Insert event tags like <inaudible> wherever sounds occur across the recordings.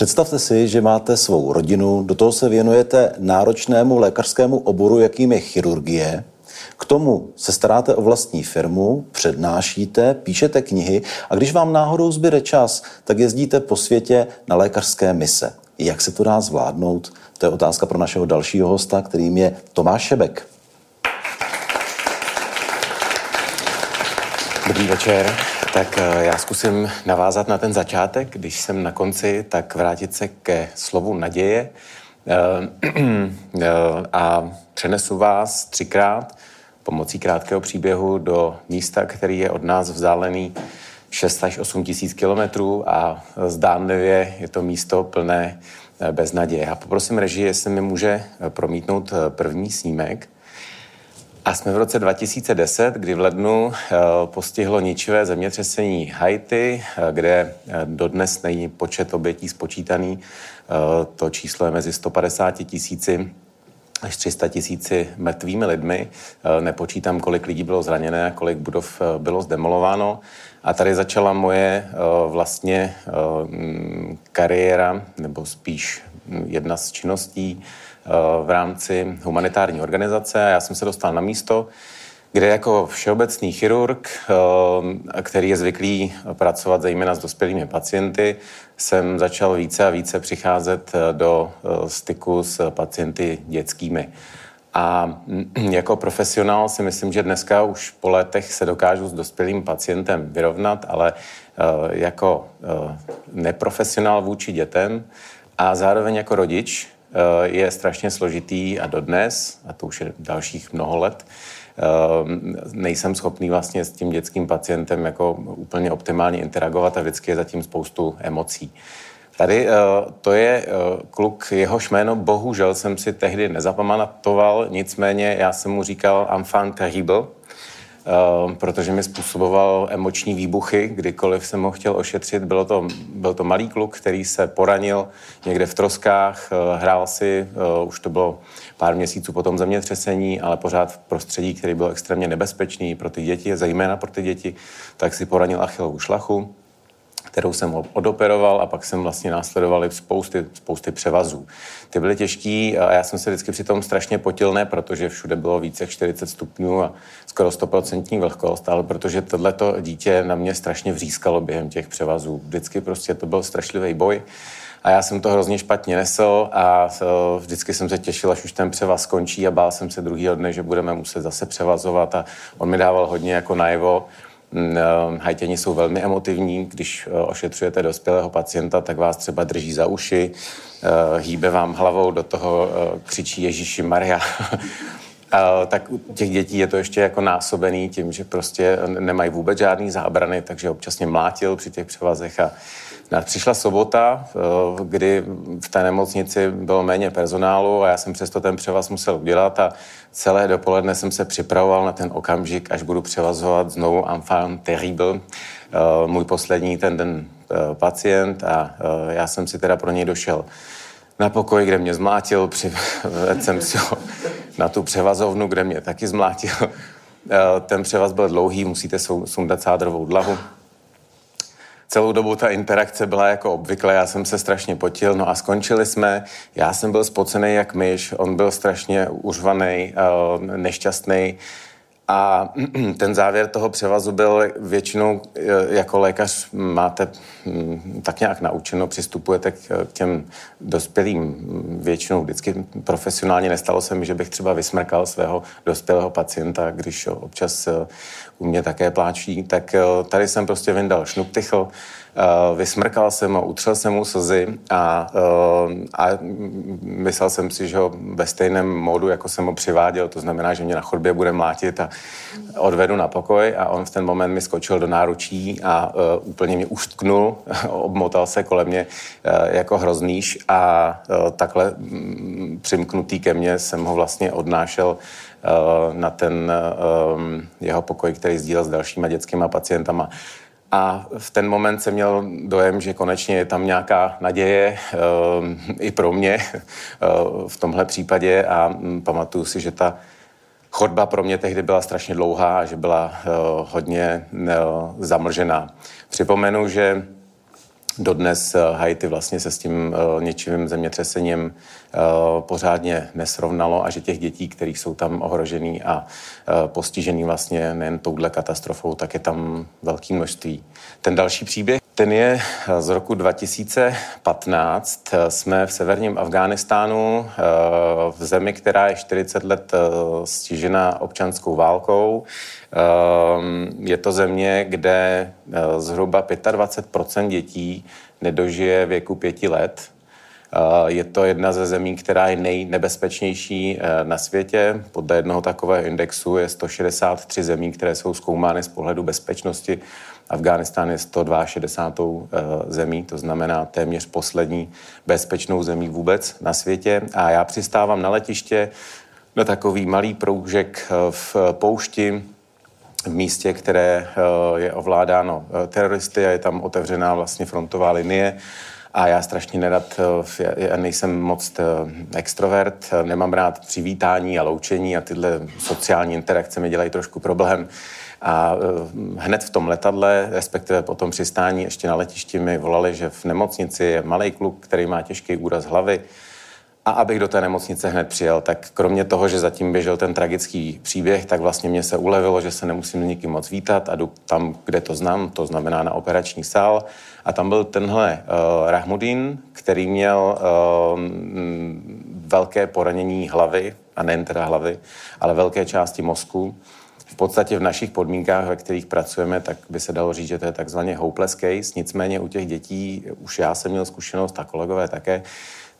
Představte si, že máte svou rodinu, do toho se věnujete náročnému lékařskému oboru, jakým je chirurgie. K tomu se staráte o vlastní firmu, přednášíte, píšete knihy a když vám náhodou zbyde čas, tak jezdíte po světě na lékařské mise. Jak se to dá zvládnout? To je otázka pro našeho dalšího hosta, kterým je Tomáš Šebek. Dobrý večer. Tak eh, já zkusím navázat na ten začátek. Když jsem na konci, tak vrátit se ke slovu naděje eh, <clears throat> eh, a přenesu vás třikrát pomocí krátkého příběhu do místa, který je od nás vzdálený 6 až 8 tisíc kilometrů a zdánlivě je to místo plné beznaděje. A poprosím režii, jestli mi může promítnout první snímek. A jsme v roce 2010, kdy v lednu eh, postihlo ničivé zemětřesení Haiti, eh, kde eh, dodnes není počet obětí spočítaný. To číslo je mezi 150 tisíci až 300 tisíci mrtvými lidmi. Nepočítám, kolik lidí bylo zraněné, kolik budov bylo zdemolováno. A tady začala moje vlastně kariéra, nebo spíš jedna z činností, Eh, v rámci humanitární organizace a já jsem se dostal na místo, kde jako všeobecný chirurg, eh, který je zvyklý pracovat zejména s dospělými pacienty, jsem začal více a více přicházet eh, do styku s pacienty dětskými. A jako profesionál si myslím, že dneska už po letech se dokážu s dospělým pacientem vyrovnat, ale jako neprofesionál vůči dětem a zároveň jako rodič Eh, je strašně složitý a dodnes, a to už je dalších mnoho let, eh, nejsem schopný vlastně s tím dětským pacientem jako úplně optimálně interagovat a vždycky je zatím spoustu emocí. Tady eh, to je kluk, jehož jméno bohužel jsem si tehdy nezapamatoval, nicméně já jsem mu říkal enfant terrible, protože mi způsoboval emoční výbuchy, kdykoliv jsem ho chtěl ošetřit. Bylo to, byl to malý kluk, který se poranil někde v troskách, eh, hrál si, eh, už to bylo pár měsíců po tom zemětřesení, ale pořád v prostředí, který byl extrémně nebezpečný pro ty děti, zejména pro ty děti, tak si poranil achilovou šlachu kterou jsem odoperoval a pak jsem vlastně následoval spousty, spousty převazů. Ty byly těžký a já jsem se vždycky při tom strašně potil, ne protože všude bylo více jak 40 stupňů a skoro 100% vlhkost, ale protože tohleto dítě na mě strašně vřískalo během těch převazů. Vždycky prostě to byl strašlivý boj. A já jsem to hrozně špatně nesl a vždycky jsem se těšil, až už ten převaz skončí a bál jsem se druhého dne, že budeme muset zase převazovat a on mi dával hodně jako najevo, hajtěni jsou velmi emotivní. Když eh, ošetřujete dospělého pacienta, tak vás třeba drží za uši, eh, hýbe vám hlavou, do toho křičí Ježíši Maria. <laughs> tak u těch dětí je to ještě jako násobený tím, že prostě nemají vůbec žádný zábrany, takže občas mě mlátil při těch převazech a Přišla sobota, kdy v té nemocnici bylo méně personálu a já jsem přesto ten převaz musel udělat a celé dopoledne jsem se připravoval na ten okamžik, až budu převazovat znovu enfant terrible, můj poslední ten den pacient a já jsem si teda pro něj došel na pokoj, kde mě zmlátil, přivedl <laughs> jsem si ho na tu převazovnu, kde mě taky zmlátil. <laughs> Ten převaz byl dlouhý, musíte sundat sádrovou dlahu. Celou dobu ta interakce byla jako obvykle, já jsem se strašně potil, no a skončili jsme, já jsem byl spocený jak myš, on byl strašně uřvaný, eh, nešťastný, a <clears throat> ten závěr toho převazu byl většinou, eh, jako lékař máte hm, tak nějak naučeno, přistupujete k těm dospělým hm, většinou vždycky profesionálně. Nestalo se mi, že bych třeba vysmrkal svého dospělého pacienta, když občas eh, u mě také pláčí, tak tady jsem prostě vyndal Uh, vysmrkal jsem ho, utřel jsem mu slzy a, uh, a myslel jsem si, že ho ve stejném módu, jako jsem ho přiváděl, to znamená, že mě na chodbě bude mlátit a odvedu na pokoj a on v ten moment mi skočil do náručí a uh, úplně mě uštknul, <laughs> obmotal se kolem mě jako hroznýš a takhle um, přimknutý ke mně jsem ho vlastně odnášel na ten jeho pokoj, který sdílel s dalšíma dětskými pacientama. A v ten moment jsem měl dojem, že konečně je tam nějaká naděje uh, i pro mě uh, <laughs> v tomhle případě a um, pamatuju si, že ta chodba pro mě tehdy byla strašně dlouhá a že byla uh, hodně zamlžená. Připomenu, že Dodnes eh, Haiti vlastně se s tím uh, ničivým zemětřesením uh, pořádně nesrovnalo a že těch dětí, kterých jsou tam ohrožený a postižený vlastně nejen touhle katastrofou, tak je tam velké množství. Ten další příběh, ten je z roku 2015. Jsme v severním Afghánistánu, v zemi, která je 40 let stižena občanskou válkou. Ehm, je to země, kde eh, zhruba 25 dětí nedožije věku pěti let. Eh, je to jedna ze zemí, která je nejnebezpečnější eh, na světě. Podle jednoho takového indexu je 163 zemí, které jsou zkoumány z pohledu bezpečnosti. Afghánistán je 162. zemí, to znamená téměř poslední bezpečnou zemí vůbec na světě. A já přistávám na letiště na takový malý proužek v poušti, v místě, které eh, je ovládáno eh, teroristy a je tam otevřená vlastně frontová linie. A já strašně nerad, eh, já nejsem moc extrovert, nemám rád přivítání a loučení a tyhle sociální interakce mi dělají trošku problém. A hned v tom letadle, respektive po tom přistání ještě na letišti mi volali, že v nemocnici je malý kluk, který má těžký úraz hlavy, a abych do té nemocnice hned přijel, tak kromě toho, že zatím běžel ten tragický příběh, tak vlastně mě se ulevilo, že se nemusím s nikým moc vítat a jdu tam, kde to znám, to znamená na operační sál. A tam byl tenhle uh, Rahmudin, který měl uh, velké poranění hlavy, a nejen teda hlavy, ale velké části mozku. V podstatě v našich podmínkách, ve kterých pracujeme, tak by se dalo říct, že to je takzvaně hopeless case. Nicméně u těch dětí, už já jsem měl zkušenost a kolegové také,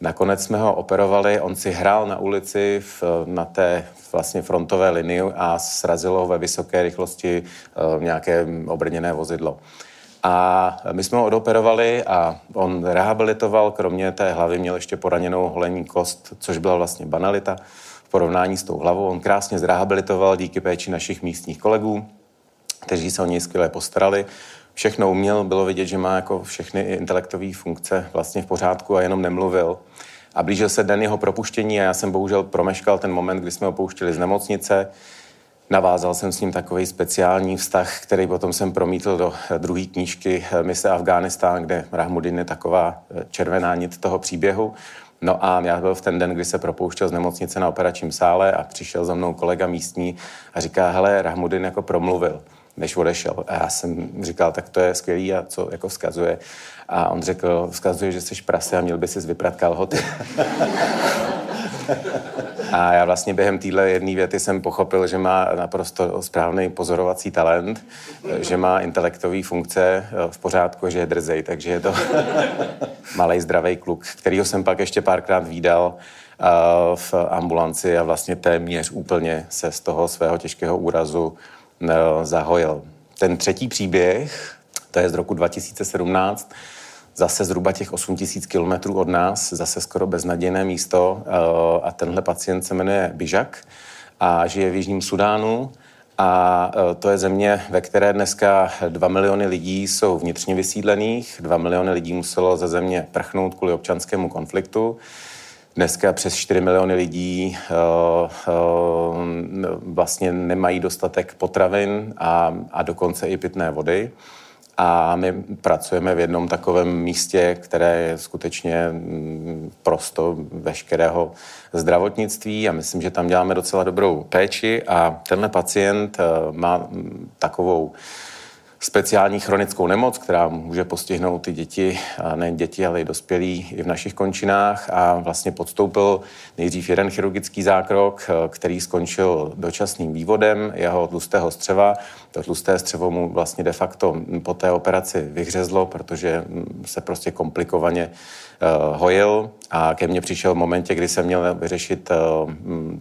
Nakonec jsme ho operovali, on si hrál na ulici v, na té vlastně frontové linii a srazilo ho ve vysoké rychlosti uh, nějaké obrněné vozidlo. A my jsme ho odoperovali a on rehabilitoval, kromě té hlavy měl ještě poraněnou holení kost, což byla vlastně banalita porovnání s tou hlavou. On krásně zrehabilitoval díky péči našich místních kolegů, kteří se o něj skvěle postarali všechno uměl, bylo vidět, že má jako všechny intelektové funkce vlastně v pořádku a jenom nemluvil. A blížil se den jeho propuštění a já jsem bohužel promeškal ten moment, kdy jsme ho pouštili z nemocnice. Navázal jsem s ním takový speciální vztah, který potom jsem promítl do druhé knížky Mise Afghánistán, kde Rahmudin je taková eh, červená nit toho příběhu. No a já byl v ten den, kdy se propouštěl z nemocnice na operačním sále a přišel za mnou kolega místní a říká, hele, Rahmudin jako promluvil než odešel. A já jsem říkal, tak to je skvělý a co jako vzkazuje. A on řekl, vzkazuje, že jsi prase a měl by si vyprat kalhoty. <laughs> A já vlastně během téhle jedné věty jsem pochopil, že má naprosto správný pozorovací talent, že má intelektové funkce v pořádku, že je drzej, takže je to <laughs> malý zdravý kluk, kterýho jsem pak ještě párkrát výdal eh, v ambulanci a vlastně téměř úplně se z toho svého těžkého úrazu zahojil. Ten třetí příběh, to je z roku 2017, zase zhruba těch 8 tisíc kilometrů od nás, zase skoro beznadějné místo eh, a tenhle pacient se jmenuje Bižak a žije v Jižním Sudánu a eh, to je země, ve které dneska 2 miliony lidí jsou vnitřně vysídlených, 2 miliony lidí muselo ze země prchnout kvůli občanskému konfliktu. Dneska přes 4 miliony lidí uh, uh, vlastně nemají dostatek potravin a, a dokonce i pitné vody. A my pracujeme v jednom takovém místě, které je skutečně mm, prosto veškerého zdravotnictví a myslím, že tam děláme docela dobrou péči a tenhle pacient uh, má takovou speciální chronickou nemoc, která může postihnout ty děti, a nejen děti, ale i dospělí i v našich končinách a vlastně podstoupil nejdřív jeden chirurgický zákrok, který skončil dočasným vývodem jeho tlustého střeva. To tlusté střevo mu vlastně de facto po té operaci vyhřezlo, protože se prostě komplikovaně uh, hojil a ke mně přišel v momentě, kdy jsem měl vyřešit uh,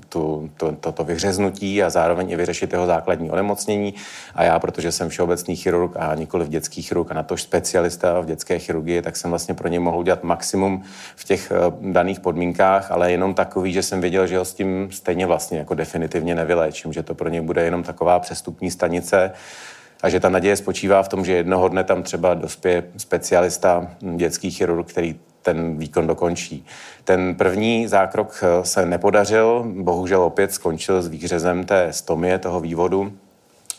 tu, to, to, to vyhřeznutí a zároveň i vyřešit jeho základní onemocnění. A já, protože jsem všeobecný chirurg a nikoli v dětský chirurg a na to specialista v dětské chirurgii, tak jsem vlastně pro ně mohl udělat maximum v těch uh, daných podmínkách, ale jenom takový, že jsem věděl, že ho s tím stejně vlastně jako definitivně nevyléčím, že to pro ně bude jenom taková přestupní stanice a že ta naděje spočívá v tom, že jednoho dne tam třeba dospěje specialista, dětský chirurg, který ten výkon dokončí. Ten první zákrok eh, se nepodařil, bohužel opět skončil s výřezem té stomie, toho vývodu.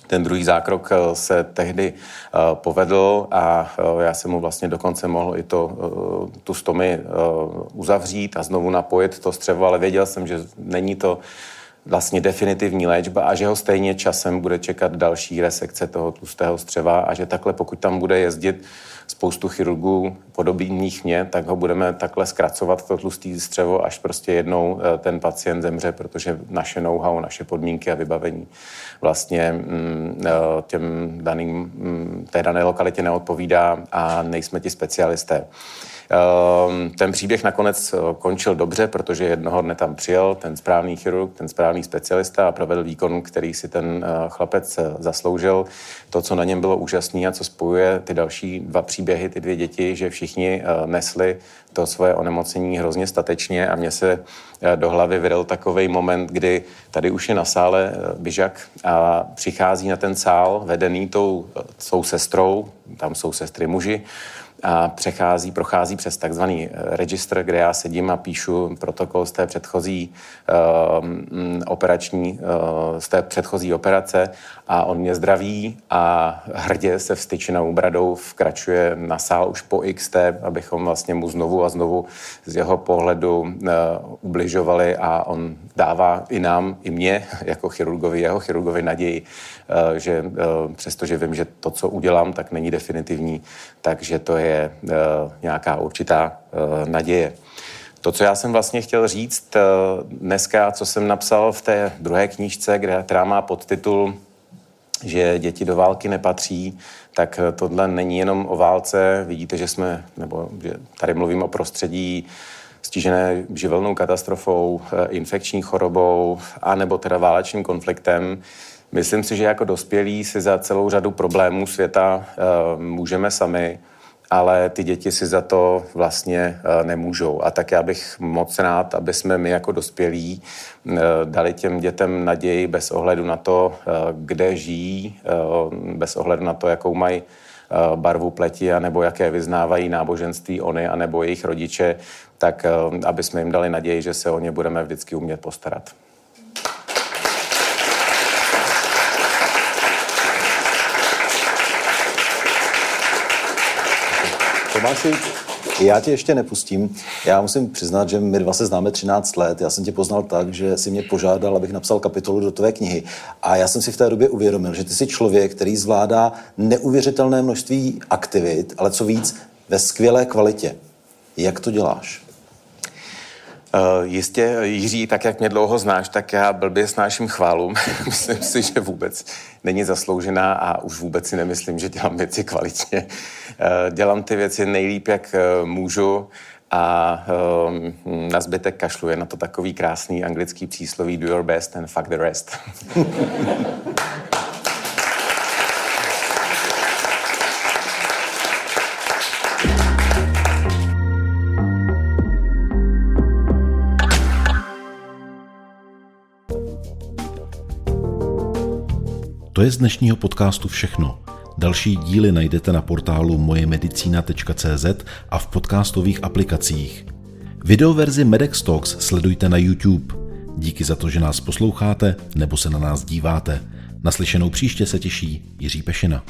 Ten druhý zákrok eh, se tehdy eh, povedl a já jsem mu vlastně dokonce mohl i to, tu stomy uzavřít a znovu napojit to střevo, ale věděl jsem, že není to vlastně definitivní léčba a že ho stejně časem bude čekat další resekce toho tlustého střeva a že takhle, pokud tam bude jezdit spoustu chirurgů podobných mě, tak ho budeme takhle zkracovat to tlustý střevo, až prostě jednou eh, ten pacient zemře, protože naše know-how, naše podmínky a vybavení vlastně mm, eh, těm daným, mm, té dané lokalitě neodpovídá a nejsme ti specialisté. Ehm, ten příběh nakonec eh, končil dobře, protože jednoho dne tam přijel ten správný chirurg, ten správný specialista a provedl výkon, který si ten chlapec zasloužil. To, co na něm bylo úžasné a co spojuje ty další dva příběhy, ty dvě děti, že všichni nesli to svoje onemocnění hrozně statečně a mně se do hlavy vyril takový moment, kdy tady už je na sále Byžak a přichází na ten sál vedený tou svou sestrou, tam jsou sestry muži, a přechází, prochází přes takzvaný eh, registr, kde já sedím a píšu protokol z té předchozí uh, operační, uh, z té předchozí operace a on mě zdraví a hrdě se vstyčenou bradou vkračuje na sál už po XT, abychom vlastně mu znovu a znovu z jeho pohledu uh, ubližovali a on dává i nám, i mě, <laughs> jako chirurgovi, jeho chirurgovi naději, uh, že uh, přestože vím, že to, co udělám, tak není definitivní, takže to je uh, nějaká určitá uh, naděje. To, co já jsem vlastně chtěl říct dneska, co jsem napsal v té druhé knížce, která má podtitul že děti do války nepatří, tak tohle není jenom o válce. Vidíte, že jsme, nebo že tady mluvím o prostředí stížené živelnou katastrofou, eh, infekční chorobou a nebo teda válečným konfliktem. Myslím si, že jako dospělí si za celou řadu problémů světa můžeme sami ale ty děti si za to vlastně eh, nemůžou. A tak já bych moc rád, aby jsme my jako dospělí eh, dali těm dětem naději bez ohledu na to, eh, kde žijí, bez ohledu na to, jakou mají barvu pleti, nebo jaké vyznávají náboženství oni, anebo jejich rodiče, tak aby jsme jim dali naději, že se o ně budeme vždycky umět postarat. Tomáši, já tě ještě nepustím. Já musím přiznat, že my dva se známe 13 let. Já jsem tě poznal tak, že si mě požádal, abych napsal kapitolu do tvé knihy. A já jsem si v té době uvědomil, že ty jsi člověk, který zvládá neuvěřitelné množství aktivit, ale co víc, ve skvělé kvalitě. Jak to děláš? Uh, jistě, Jiří, tak jak mě dlouho znáš, tak já blbě snáším chválu. <laughs> myslím si, že vůbec není zasloužená a už vůbec si nemyslím, že dělám věci kvalitně. Uh, dělám ty věci nejlíp, jak uh, můžu a na zbytek kašlu. Je na to takový krásný anglický přísloví do your best and fuck the rest. <laughs> To je z dnešního podcastu všechno. Další díly najdete na portálu mojemedicina.cz a v podcastových aplikacích. Videoverzi Medex Talks sledujte na YouTube. Díky za to, že nás posloucháte nebo se na nás díváte. Naslyšenou příště se těší Jiří Pešina.